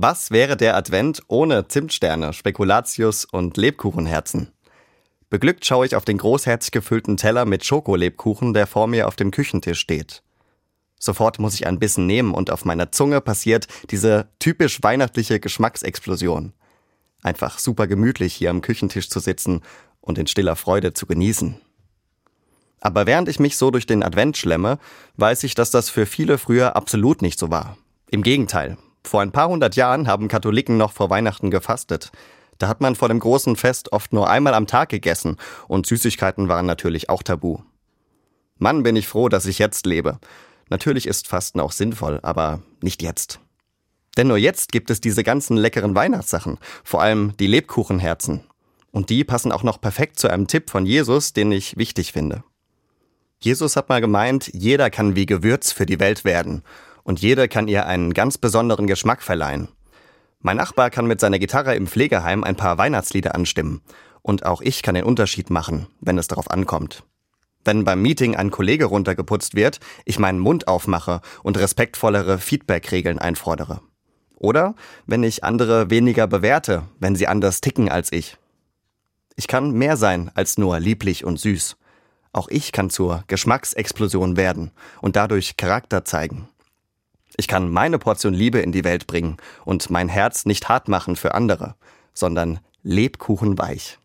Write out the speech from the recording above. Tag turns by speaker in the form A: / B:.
A: Was wäre der Advent ohne Zimtsterne, Spekulatius und Lebkuchenherzen? Beglückt schaue ich auf den großherzig gefüllten Teller mit Schokolebkuchen, der vor mir auf dem Küchentisch steht. Sofort muss ich ein Bissen nehmen und auf meiner Zunge passiert diese typisch weihnachtliche Geschmacksexplosion. Einfach super gemütlich hier am Küchentisch zu sitzen und in stiller Freude zu genießen. Aber während ich mich so durch den Advent schlemme, weiß ich, dass das für viele früher absolut nicht so war. Im Gegenteil, vor ein paar hundert Jahren haben Katholiken noch vor Weihnachten gefastet. Da hat man vor dem großen Fest oft nur einmal am Tag gegessen und Süßigkeiten waren natürlich auch tabu. Mann, bin ich froh, dass ich jetzt lebe. Natürlich ist Fasten auch sinnvoll, aber nicht jetzt. Denn nur jetzt gibt es diese ganzen leckeren Weihnachtssachen, vor allem die Lebkuchenherzen. Und die passen auch noch perfekt zu einem Tipp von Jesus, den ich wichtig finde. Jesus hat mal gemeint, jeder kann wie Gewürz für die Welt werden und jeder kann ihr einen ganz besonderen Geschmack verleihen. Mein Nachbar kann mit seiner Gitarre im Pflegeheim ein paar Weihnachtslieder anstimmen. Und auch ich kann den Unterschied machen, wenn es darauf ankommt. Wenn beim Meeting ein Kollege runtergeputzt wird, ich meinen Mund aufmache und respektvollere Feedback-Regeln einfordere. Oder wenn ich andere weniger bewerte, wenn sie anders ticken als ich. Ich kann mehr sein als nur lieblich und süß. Auch ich kann zur Geschmacksexplosion werden und dadurch Charakter zeigen. Ich kann meine Portion Liebe in die Welt bringen und mein Herz nicht hart machen für andere, sondern lebkuchenweich.